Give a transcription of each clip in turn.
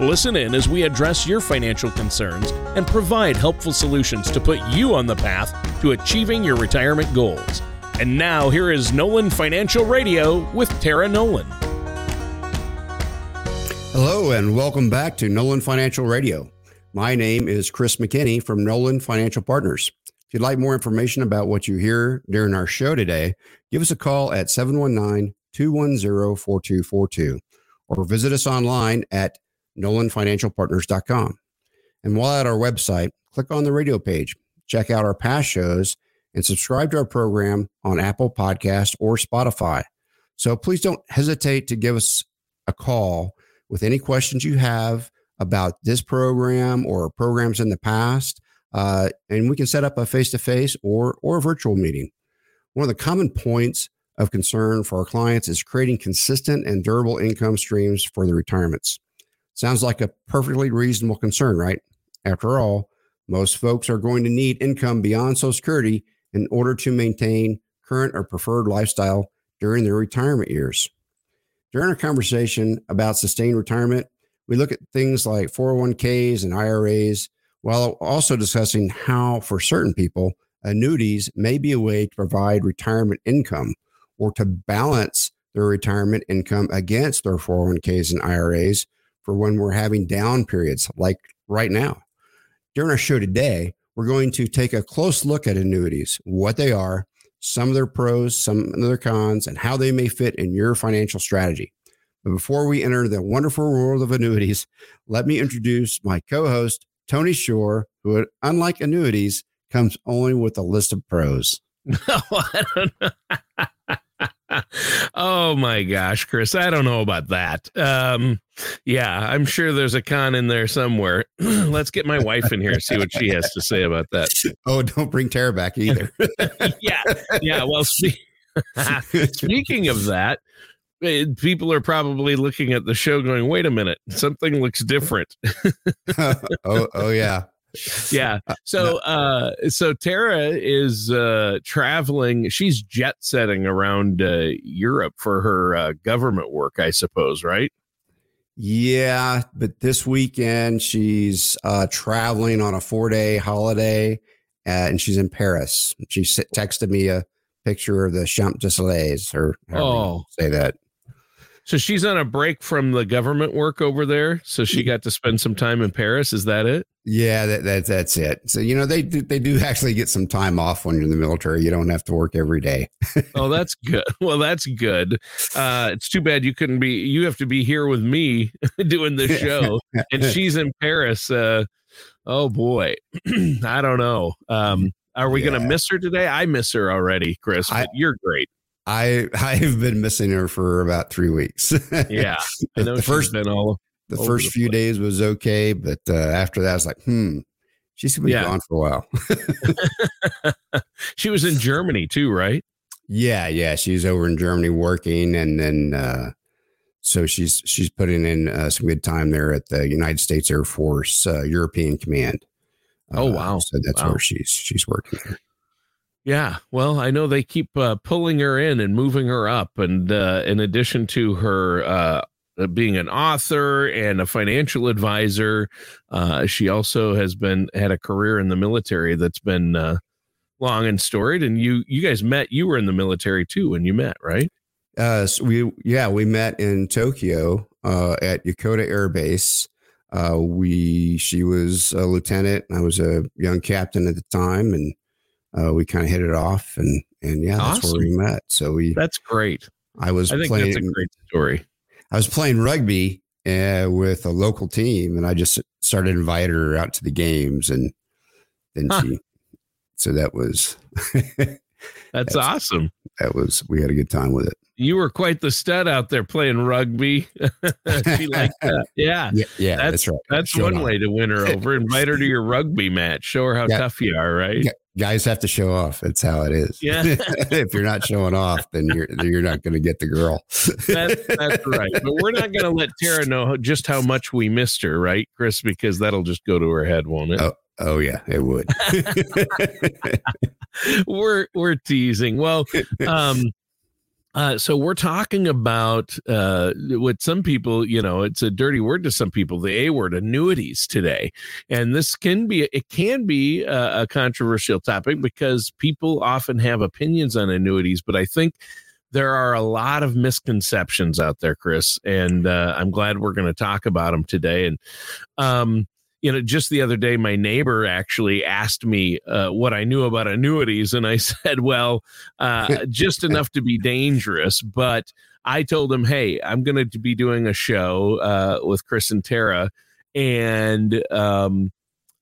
Listen in as we address your financial concerns and provide helpful solutions to put you on the path to achieving your retirement goals. And now, here is Nolan Financial Radio with Tara Nolan. Hello, and welcome back to Nolan Financial Radio. My name is Chris McKinney from Nolan Financial Partners. If you'd like more information about what you hear during our show today, give us a call at 719 210 4242 or visit us online at nolanfinancialpartners.com. And while at our website, click on the radio page, check out our past shows, and subscribe to our program on Apple Podcast or Spotify. So please don't hesitate to give us a call with any questions you have about this program or programs in the past, uh, and we can set up a face-to-face or or a virtual meeting. One of the common points of concern for our clients is creating consistent and durable income streams for their retirements. Sounds like a perfectly reasonable concern, right? After all, most folks are going to need income beyond Social Security in order to maintain current or preferred lifestyle during their retirement years. During our conversation about sustained retirement, we look at things like 401ks and IRAs, while also discussing how, for certain people, annuities may be a way to provide retirement income or to balance their retirement income against their 401ks and IRAs for when we're having down periods like right now. During our show today, we're going to take a close look at annuities, what they are, some of their pros, some of their cons, and how they may fit in your financial strategy. But before we enter the wonderful world of annuities, let me introduce my co host, Tony Shore, who, unlike annuities, comes only with a list of pros. No, I don't know. oh my gosh, Chris, I don't know about that. Um, yeah, I'm sure there's a con in there somewhere. Let's get my wife in here see what she has to say about that. Oh, don't bring Tara back either. yeah, yeah. Well, spe- speaking of that, eh, people are probably looking at the show going, "Wait a minute, something looks different." oh, oh yeah yeah. Uh, so uh so Tara is uh traveling, she's jet setting around uh Europe for her uh, government work, I suppose, right? Yeah, but this weekend she's uh traveling on a 4-day holiday uh, and she's in Paris. She texted me a picture of the Champs Elysees or oh. say that. So she's on a break from the government work over there. So she got to spend some time in Paris. Is that it? Yeah, that, that that's it. So you know they do, they do actually get some time off when you're in the military. You don't have to work every day. oh, that's good. Well, that's good. Uh, it's too bad you couldn't be. You have to be here with me doing the show, and she's in Paris. Uh, oh boy, I don't know. Um, are we yeah. going to miss her today? I miss her already, Chris. But I, you're great. I I've been missing her for about three weeks. yeah, the first been all the first the few place. days was okay, but uh, after that, I was like, hmm, she's gonna be yeah. gone for a while. she was in Germany too, right? Yeah, yeah, she's over in Germany working, and then uh, so she's she's putting in uh, some good time there at the United States Air Force uh, European Command. oh wow! So that's wow. where she's she's working there. Yeah, well, I know they keep uh, pulling her in and moving her up, and uh, in addition to her uh, uh being an author and a financial advisor, uh, she also has been had a career in the military that's been uh, long and storied. And you, you guys met. You were in the military too when you met, right? Uh, so we yeah we met in Tokyo at Yokota Air Base. we she was a lieutenant, I was a young captain at the time, and uh, we kind of hit it off, and and yeah, awesome. that's where we met. So we that's great. I was I think playing, that's a great story. I was playing rugby uh, with a local team, and I just started inviting her out to the games, and then huh. she. So that was. that's, that's awesome. That was we had a good time with it you were quite the stud out there playing rugby. she liked that. Yeah. yeah. Yeah, that's, that's right. That's one way to win her over. Invite her to your rugby match. Show her how yeah. tough you are, right? Guys have to show off. That's how it is. Yeah. if you're not showing off, then you're you're not going to get the girl. that, that's right. But we're not going to let Tara know just how much we missed her, right, Chris? Because that'll just go to her head, won't it? Oh, oh yeah, it would. we're we're teasing. Well, um, uh, so we're talking about uh, what some people, you know, it's a dirty word to some people, the A word, annuities today, and this can be it can be a, a controversial topic because people often have opinions on annuities, but I think there are a lot of misconceptions out there, Chris, and uh, I'm glad we're going to talk about them today. And um, you know, just the other day, my neighbor actually asked me uh, what I knew about annuities, and I said, "Well, uh, just enough to be dangerous." But I told him, "Hey, I'm going to be doing a show uh, with Chris and Tara, and um,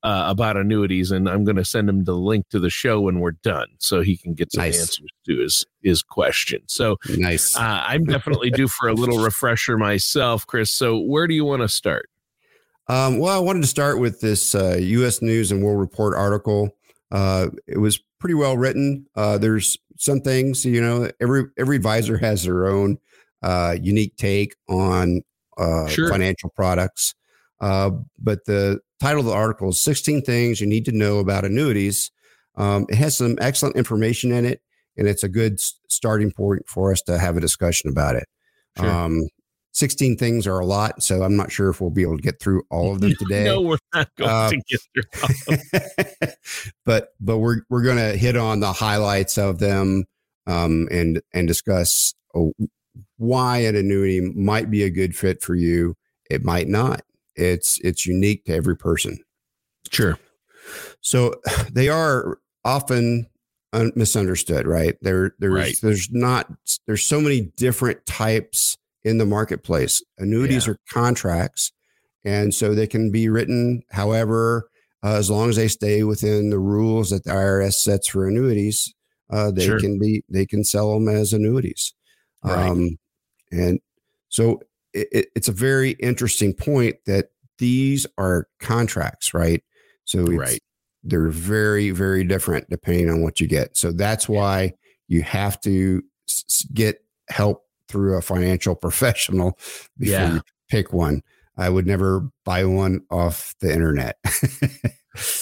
uh, about annuities, and I'm going to send him the link to the show when we're done, so he can get some Nice. answers to his his question." So nice. uh, I'm definitely due for a little refresher myself, Chris. So where do you want to start? Um, well, I wanted to start with this uh, U.S. News and World Report article. Uh, it was pretty well written. Uh, there's some things, you know, every every advisor has their own uh, unique take on uh, Sure. financial products. Uh, but the title of the article is 16 Things You Need to Know About Annuities. Um, it has some excellent information in it, and it's a good starting point for us to have a discussion about it. Sure. Um, 16 things are a lot, so I'm not sure if we'll be able to get through all of them today. No, we're not going Uh, to get through. but but we're we're going to hit on the highlights of them um, and and discuss oh, why an annuity might be a good fit for you. It might not. It's it's unique to every person. Sure. So they are often un- misunderstood, right? There there's Right. there's not there's so many different types in the marketplace. Annuities Yeah. are contracts, and so they can be written however uh, as long as they stay within the rules that the IRS sets for annuities. Uh, they Sure. can be they can sell them as annuities, Right. um, and so it, it- it's a very interesting point that these are contracts, right? So it's, Right. they're very very different depending on what you get so that's why you have to get help through a financial professional before Yeah. you pick one i would never buy one off the internet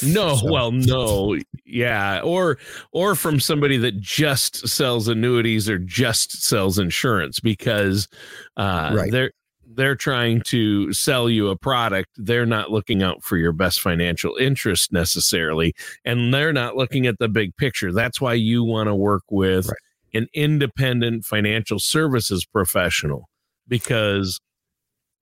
No, So- well, no, yeah, or or from somebody that just sells annuities or just sells insurance because uh, Right. they're they're trying to sell you a product. They're not looking out for your best financial interest necessarily, and they're not looking at the big picture. That's why you want to work with Right. An independent financial services professional because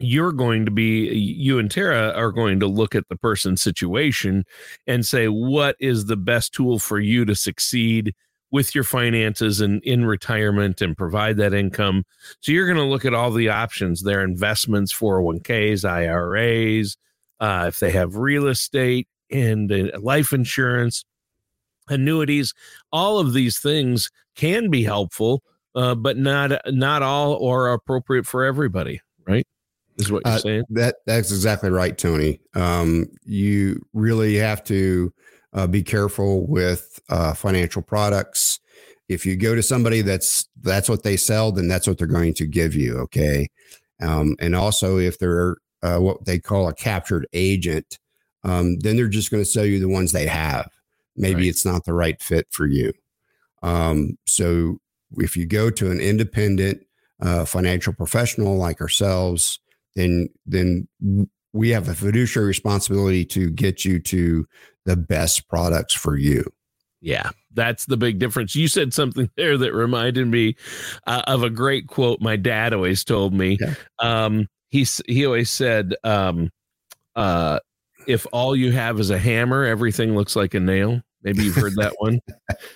you're going to be you and Tara are going to look at the person's situation and say what is the best tool for you to succeed with your finances and in retirement and provide that income. So you're going to look at all the options, their investments, 401ks, IRAs, uh, if they have real estate and uh, life insurance, annuities, all of these things can be helpful, uh, but not not all are appropriate for everybody. Right? Is what you're Uh, saying? that that's exactly right tony um, you really have to uh, be careful with uh, financial products if you go to somebody that's that's what they sell then that's what they're going to give you okay um, and also if they're uh, what they call a captured agent um, then they're just going to sell you the ones they have maybe Right. it's not the right fit for you um, so if you go to an independent uh, financial professional like ourselves then then we have a fiduciary responsibility to get you to the best products for you. Yeah, that's the big difference. You said something there that reminded me uh, of a great quote my dad always told me. Yeah. Um, he he always said, um, uh, "If all you have is a hammer, everything looks like a nail." Maybe you've heard that one.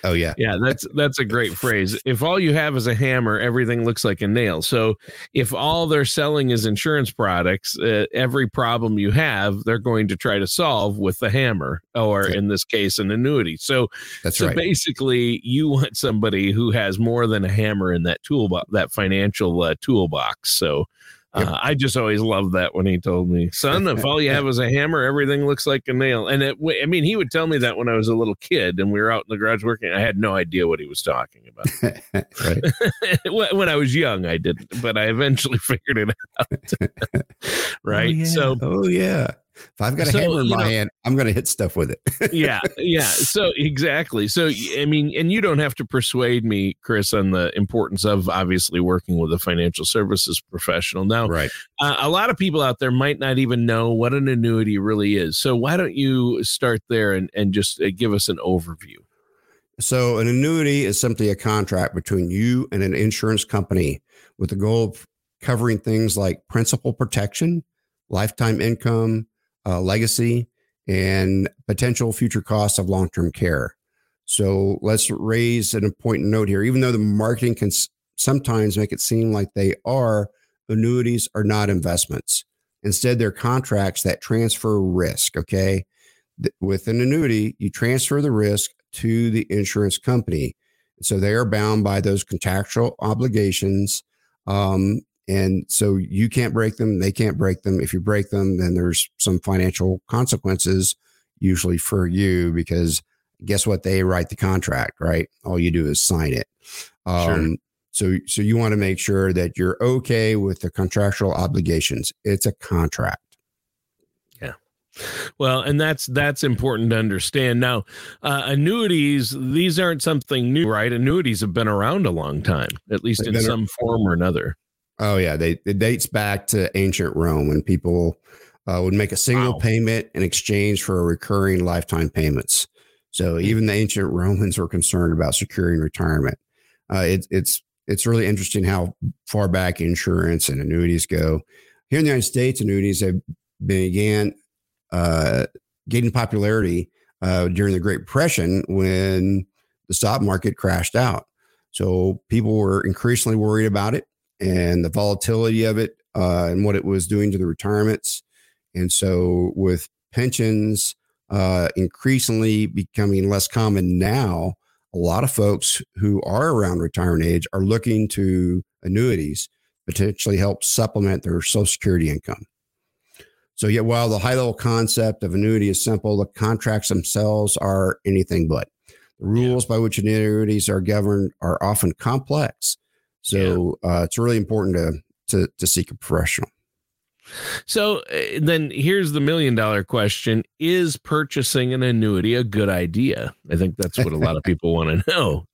Oh yeah, Yeah, that's that's a great phrase. If all you have is a hammer, everything looks like a nail. So if all they're selling is insurance products, uh, every problem you have, they're going to try to solve with the hammer, or Yeah. in this case, an annuity. So that's so right. basically, you want somebody who has more than a hammer in that toolbox, that financial uh, toolbox. So Yep. Uh, I just always loved that when he told me, son, if all you have is a hammer, everything looks like a nail. And it, I mean, he would tell me that when I was a little kid and we were out in the garage working. I had no idea what he was talking about. right. when I was young, I didn't, but I eventually figured it out. right. Oh, yeah. So, oh, yeah. If I've got a so, hammer in my know, hand, I'm going to hit stuff with it. yeah, yeah. So exactly. So I mean, and you don't have to persuade me, Chris, on the importance of obviously working with a financial services professional. Now, right. Uh, a lot of people out there might not even know what an annuity really is. So why don't you start there and and just uh, give us an overview? So an annuity is simply a contract between you and an insurance company with the goal of covering things like principal protection, lifetime income uh, legacy, and potential future costs of long term care. So let's raise an important note here. Even though the marketing can sometimes make it seem like they are, annuities are not investments. Instead, they're contracts that transfer risk. Okay. With an annuity, you transfer the risk to the insurance company. So they are bound by those contractual obligations. Um, and so you can't break them, they can't break them. If you break them, then there's some financial consequences, usually for you, because guess what? They write the contract, right? All you do is sign it. Um, sure. So, so you want to make sure that you're okay with the contractual obligations. It's a contract. Yeah. Well, and that's that's important to understand. Now, uh, annuities these aren't something new, right? Annuities have been around a long time, at least in some a- form or another. Oh yeah, they it dates back to ancient Rome when people uh, would make a single wow. payment in exchange for recurring lifetime payments. So hmm. even the ancient Romans were concerned about securing retirement. Uh, it, it's it's really interesting how far back insurance and annuities go. Here in the United States, annuities have began uh, gaining popularity uh, during the Great Depression when the stock market crashed out. So people were increasingly worried about it and the volatility of it uh, and what it was doing to the retirements. And so, with pensions uh, increasingly becoming less common now, a lot of folks who are around retirement age are looking to annuities potentially help supplement their Social Security income. So, yet while the high level concept of annuity is simple, the contracts themselves are anything but. The rules by which annuities are governed are often complex so yeah. uh, it's really important to, to to seek a professional. So uh, then here's the million dollar question Is purchasing an annuity a good idea? I think that's what a lot of people want to know.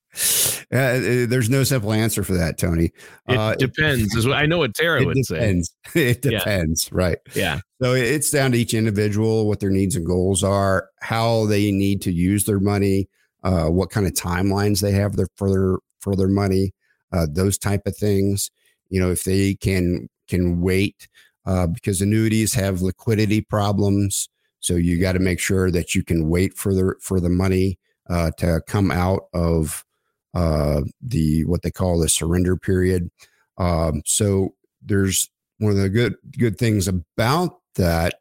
Uh, there's no simple answer for that, Tony. It uh, depends. Is what I know what Tara would depends. say. It depends, yeah. right? Yeah. So it's down to each individual what their needs and goals are, how they need to use their money, uh, what kind of timelines they have their, for their for their money uh, those type of things. You know, if they can can wait uh, because annuities have liquidity problems, so you got to make sure that you can wait for the for the money uh, to come out of uh, the what they call the surrender period. Um, so there's one of the good good things about that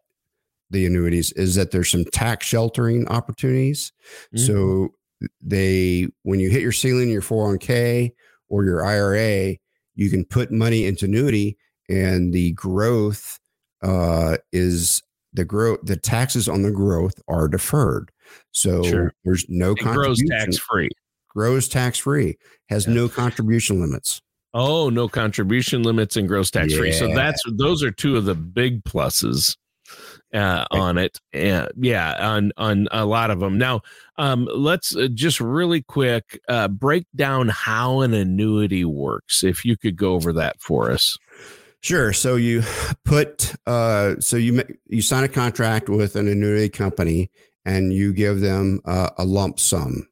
the annuities is that there's some tax sheltering opportunities. Mm-hmm. So they when you hit your ceiling your 401k or your IRA, you can put money into annuity and the growth uh, is the growth, the taxes on the growth are deferred. So sure. there's no it grows tax free. Grows tax free, has yeah. no contribution limits. Oh, no contribution limits and gross tax free. So that's those are two of the big pluses uh, on it. Uh, yeah, on on a lot of them. Now, um, let's uh, just really quick uh, break down how an annuity works. If you could go over that for us. Sure. So you put uh, so you you sign a contract with an annuity company and you give them uh, a lump sum.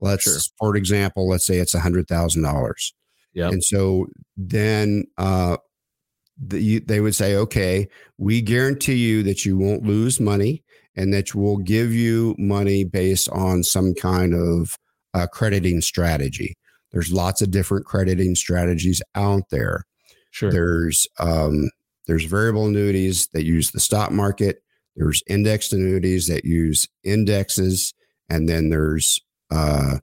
Let's, sure. for example, let's say it's a hundred thousand dollars. Yeah. And so then uh, the, they would say, okay, we guarantee you that you won't lose money and that we'll give you money based on some kind of uh, crediting strategy. There's lots of different crediting strategies out there. Sure. There's um, there's variable annuities that use the stock market. There's indexed annuities that use indexes, and then there's uh,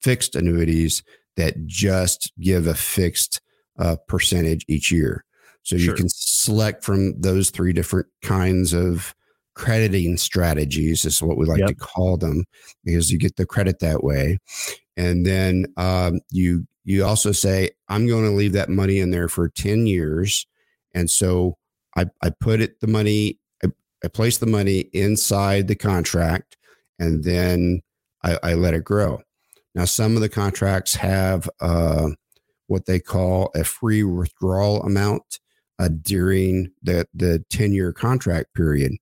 fixed annuities that just give a fixed uh, percentage each year. So you can select from those three different kinds of crediting strategies, is what we like Yep. to call them, because you get the credit that way. And then um, you you also say, I'm going to leave that money in there for 10 years. And so I, I put it the money, I, I place the money inside the contract and then I, I let it grow. Now, some of the contracts have uh, what they call a free withdrawal amount uh, during the, the 10 year contract period.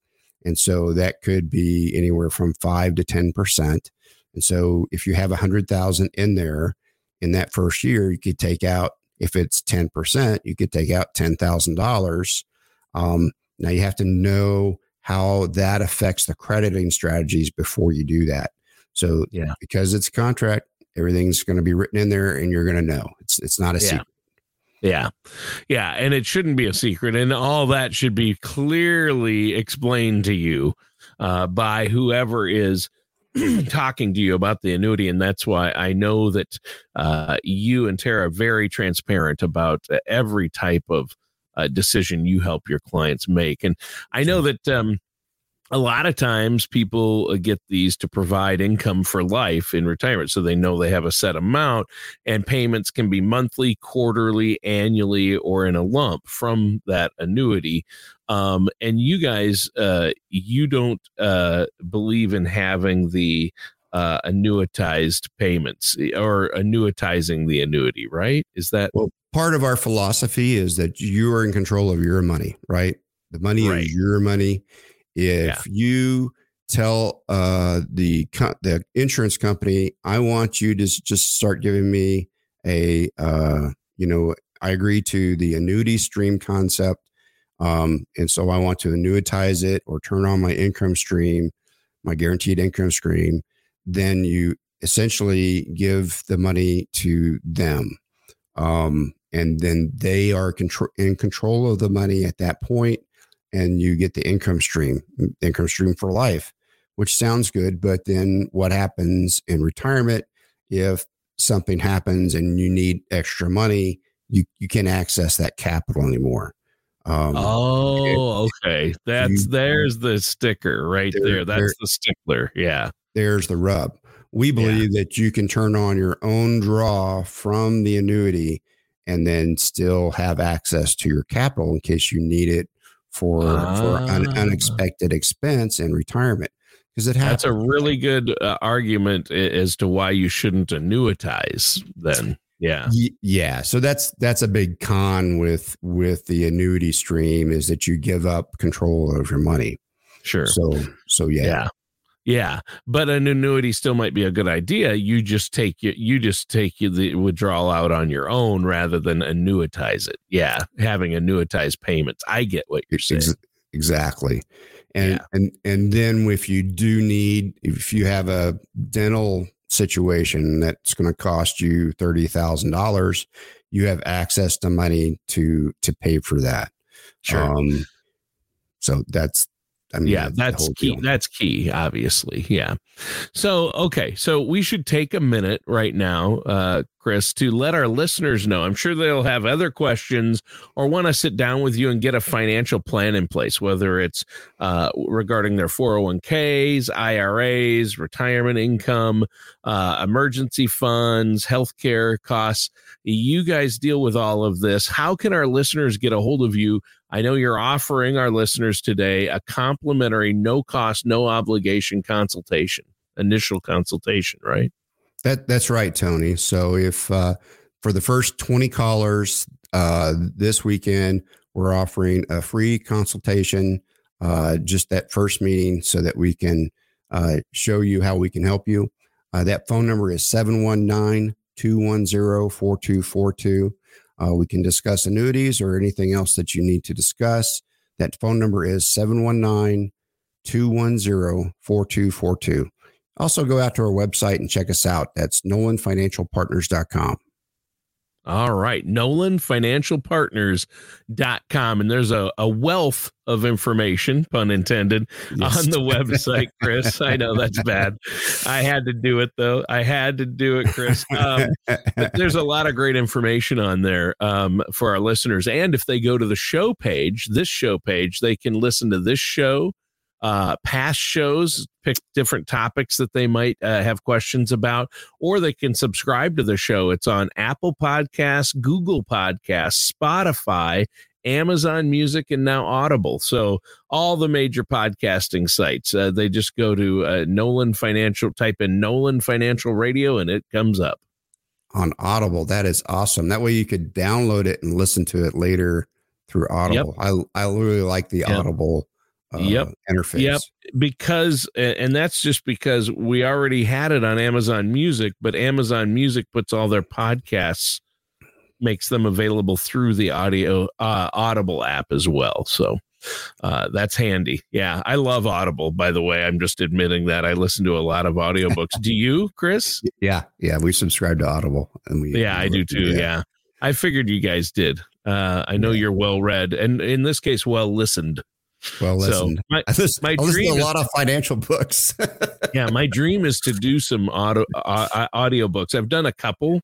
And so that could be anywhere from five to 10%. And so if you have a hundred thousand in there in that first year, you could take out, if it's 10%, you could take out $10,000. Um, now you have to know how that affects the crediting strategies before you do that. So Yeah. because it's a contract, everything's going to be written in there and you're going to know it's, it's not a Yeah. secret. Yeah. Yeah. And it shouldn't be a secret. And all that should be clearly explained to you uh, by whoever is talking to you about the annuity. And that's why I know that uh, you and Tara are very transparent about uh, every type of uh, decision you help your clients make. And I know that. Um, a lot of times people uh, get these to provide income for life in retirement so they know they have a set amount and payments can be monthly quarterly annually or in a lump from that annuity um, and you guys uh, you don't uh, believe in having the uh, annuitized payments or annuitizing the annuity right is that Well, part of our philosophy is that you are in control of your money, right? The money Right. is your money. If you tell uh, the co- the insurance company, I want you to just start giving me a, uh, you know, I agree to the annuity stream concept, um, and so I want to annuitize it or turn on my income stream, my guaranteed income stream. Then you essentially give the money to them um, and then they are control in control of the money at that point, and you get the income stream, income stream for life, which sounds good. But then what happens in retirement if something happens and you need extra money? You you can't access that capital anymore. Um, oh okay that's you- there's the sticker right There- there that's there- the stickler yeah there's the rub. We believe that you can turn on your own draw from the annuity and then still have access to your capital in case you need it for for an Ah. unexpected expense in retirement because it That's a really good uh, argument as to why you shouldn't annuitize. Then, yeah, yeah, so that's that's a big con with with the annuity stream is that you give up control of your money. sure, So so yeah. yeah, yeah. But an annuity still might be a good idea. You just take you you just take you the withdrawal out on your own rather than annuitize it. Yeah, having annuitized payments. I get what you're saying. Ex- exactly. And Yeah. and and then if you do need if you have a dental situation that's going to cost you thirty thousand dollars, you have access to money to to pay for that. Sure. Um, so that's I mean yeah that's key deal. that's key obviously yeah. So okay so we should take a minute right now uh chris to let our listeners know. I'm sure they'll have other questions or want to sit down with you and get a financial plan in place whether it's uh regarding their 401ks iras retirement income uh emergency funds healthcare costs. You guys deal with all of this. How can our listeners get a hold of you I know you're offering our listeners today a complimentary, no cost, no obligation consultation, initial consultation, right? That that's right, Tony. So if uh, for the first twenty callers uh, this weekend, we're offering a free consultation, uh, just that first meeting, so that we can uh, show you how we can help you. Uh, that phone number is 719 210 4242. Uh, we can discuss annuities or anything else that you need to discuss. That phone number is 719 210 4242. Also, go out to our website and check us out. That's nolanfinancialpartners.com. All right. NolanFinancialPartners.com. And there's a, a wealth of information, pun intended, yes. on the website, Chris. I know that's bad. I had to do it, though. I had to do it, Chris. Um, but there's a lot of great information on there um, for our listeners. And if they go to the show page, this show page, they can listen to this show uh, past shows, pick different topics that they might uh, have questions about, or they can subscribe to the show. It's on Apple Podcasts, Google Podcasts, Spotify, Amazon Music, and now Audible. So all the major podcasting sites. Uh, they just go to uh, Nolan Financial, type in Nolan Financial Radio, and it comes up on Audible. That is awesome. That way you could download it and listen to it later through Audible. Yep. I I really like the yep. Audible uh, yep. interface. Yep. Because, and that's just because we already had it on Amazon Music, but Amazon Music puts all their podcasts, makes them available through the audio uh, Audible app as well. So uh, that's handy. Yeah. I love Audible, by the way. I'm just admitting that I listen to a lot of audiobooks. do you, Chris? Yeah. Yeah. We subscribe to Audible and we, yeah, we I do too. Yeah. yeah. I figured you guys did. Uh, I know yeah. you're well read and in this case, well listened. Well, listen, so my, I listen, my I listen dream to a lot of financial books. yeah, my dream is to do some audio uh, audio books. I've done a couple,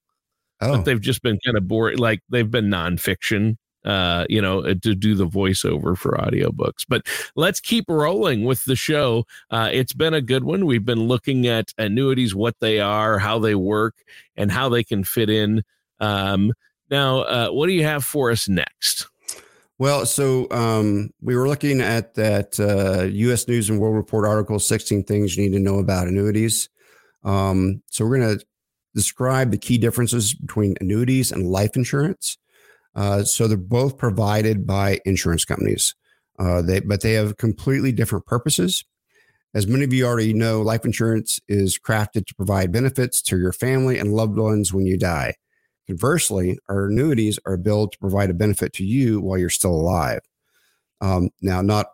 oh. but they've just been kind of boring. Like they've been nonfiction, uh, you know, uh, to do the voiceover for audiobooks. But let's keep rolling with the show. Uh, it's been a good one. We've been looking at annuities, what they are, how they work, and how they can fit in. Um, now, uh, what do you have for us next? Well, so um, we were looking at that uh, U.S. News and World Report article, 16 things you need to know about annuities. Um, so we're going to describe the key differences between annuities and life insurance. Uh, so they're both provided by insurance companies, uh, they, but they have completely different purposes. As many of you already know, life insurance is crafted to provide benefits to your family and loved ones when you die. Conversely, our annuities are billed to provide a benefit to you while you're still alive. Um, now, not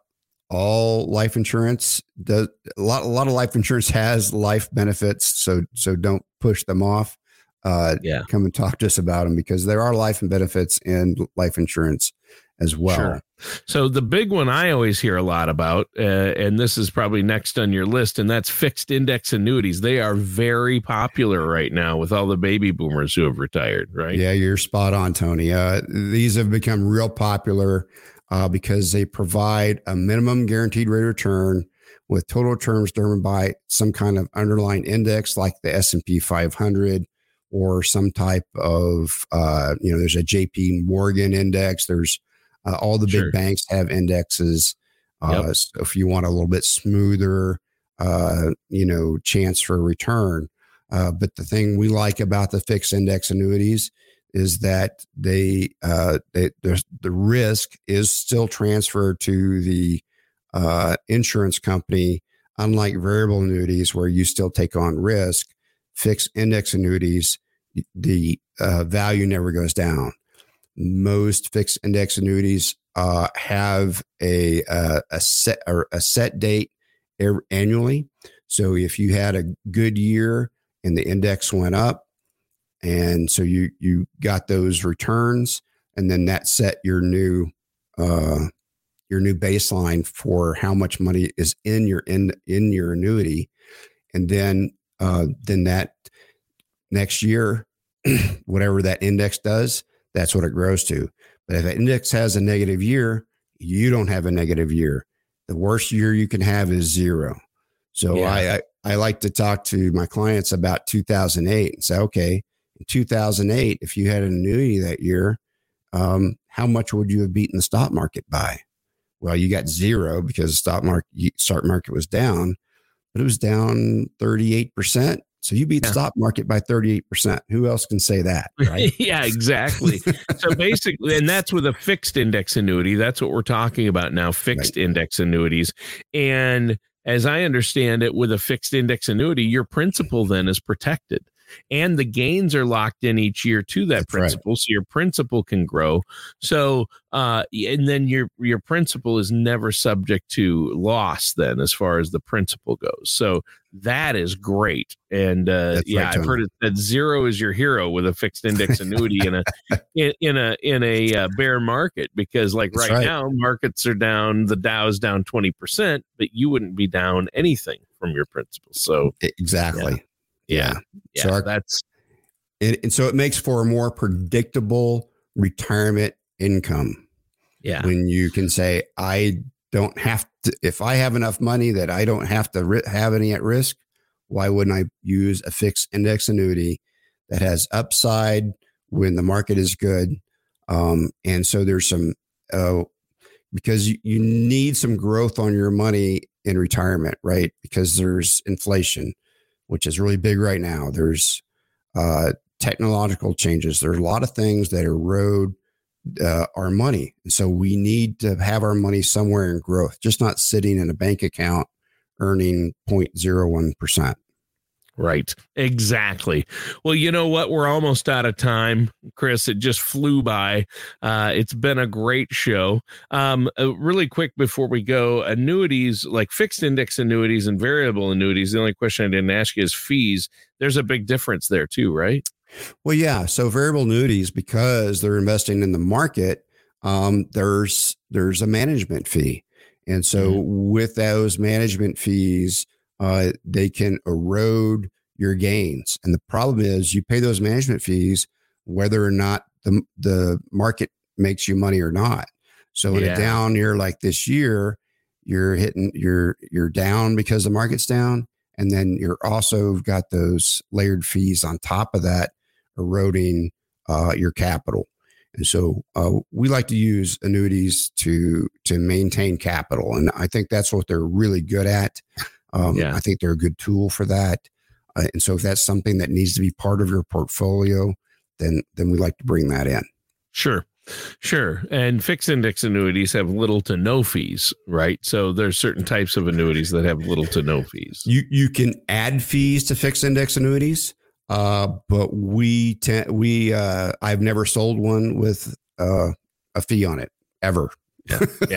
all life insurance does a lot. A lot of life insurance has life benefits, so so don't push them off. Uh, yeah, come and talk to us about them because there are life and benefits in life insurance as well. Sure. So the big one I always hear a lot about, uh, and this is probably next on your list, and that's fixed index annuities. They are very popular right now with all the baby boomers who have retired. Right? Yeah, you're spot on, Tony. Uh, these have become real popular uh, because they provide a minimum guaranteed rate of return with total terms determined by some kind of underlying index like the S&P 500 or some type of uh, you know there's a JP Morgan index there's uh, all the big banks have indexes. Uh, yep. so if you want a little bit smoother, uh, you know, chance for return. Uh, but the thing we like about the fixed index annuities is that they, uh, they the risk is still transferred to the uh, insurance company. Unlike variable annuities, where you still take on risk, fixed index annuities, the value never goes down most fixed index annuities uh, have a, a, a set or a set date annually. So if you had a good year and the index went up, and so you you got those returns, and then that set your new uh, your new baseline for how much money is in your in in your annuity, and then uh, then that next year, whatever that index does, that's what it grows to. But if an index has a negative year, you don't have a negative year. The worst year you can have is zero. So yeah. I, I, I like to talk to my clients about 2008 and say, okay, in 2008, if you had an annuity that year, um, how much would you have beaten the stock market by? Well, you got zero because the stock market stock market was down, but it was down 38 percent so you beat yeah. the stock market by 38%. Who else can say that? Right? yeah, exactly. so basically, and that's with a fixed index annuity. That's what we're talking about now fixed right. index annuities. And as I understand it, with a fixed index annuity, your principal then is protected. And the gains are locked in each year to that That's right. principal so your principal can grow so uh and then your your principal is never subject to loss then as far as the principal goes so that is great and uh That's yeah right, i've heard it that zero is your hero with a fixed index annuity in a in, in a in a uh, bear market because like right, right. now markets are down the dow's down 20% but you wouldn't be down anything from your principal so Exactly. yeah yeah So our- that's And, and so it makes for a more predictable retirement income yeah when you can say, I don't have to, if I have enough money that I don't have to ri- have any at risk, why wouldn't I use a fixed index annuity that has upside when the market is good? Um, and so there's some, uh, because you, you need some growth on your money in retirement, right? Because there's inflation, which is really big right now. There's uh, technological changes. There's a lot of things that erode uh, our money. And so we need to have our money somewhere in growth, just not sitting in a bank account earning 0.01%. Right. Exactly. Well, you know what? We're almost out of time, Chris. It just flew by. Uh, it's been a great show. Um, uh, really quick before we go, annuities like fixed index annuities and variable annuities. The only question I didn't ask you is fees. There's a big difference there too, right? Well, yeah. So variable annuities, because they're investing in the market, um, there's there's a management fee, and so with those management fees, uh, they can erode your gains. And the problem is, you pay those management fees whether or not the the market makes you money or not. So in Yeah. a down year like this year, you're hitting you're you're down because the market's down, and then you're also got those layered fees on top of that eroding uh, your capital. And so uh, we like to use annuities to to maintain capital, and I think that's what they're really good at. Um, Yeah. I think they're a good tool for that. Uh, and so if that's something that needs to be part of your portfolio, then then we like to bring that in. Sure. Sure. And fixed index annuities have little to no fees, right? So there's certain types of annuities that have little to no fees. You you can add fees to fixed index annuities, uh, but we te- we uh, I've never sold one with uh, a fee on it ever. Yeah. We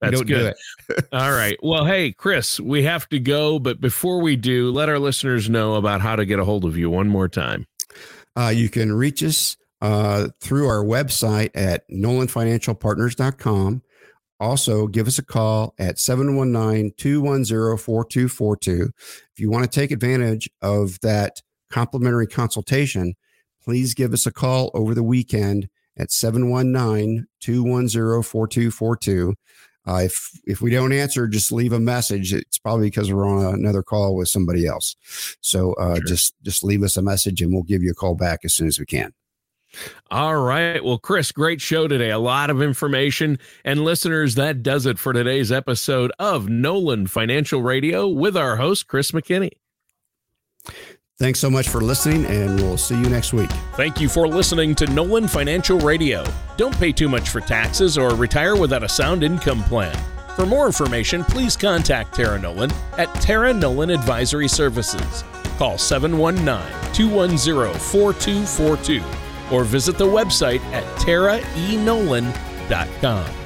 That's good. All right. Well, hey, Chris, we have to go, but before we do, let our listeners know about how to get a hold of you one more time. Uh, you can reach us uh, through our website at nolanfinancialpartners.com. Also, give us a call at 719 210 4242. If you want to take advantage of that complimentary consultation, please give us a call over the weekend at 719 210 4242. Uh, if if we don't answer, just leave a message. It's probably because we're on another call with somebody else. So uh, Sure. just just leave us a message, and we'll give you a call back as soon as we can. All right. Well, Chris, great show today. A lot of information. And listeners, that does it for today's episode of Nolan Financial Radio with our host, Chris McKinney. Thanks so much for listening, and we'll see you next week. Thank you for listening to Nolan Financial Radio. Don't pay too much for taxes or retire without a sound income plan. For more information, please contact Tara Nolan at Tara Nolan Advisory Services. Call 719 210 4242 or visit the website at taraenolan.com.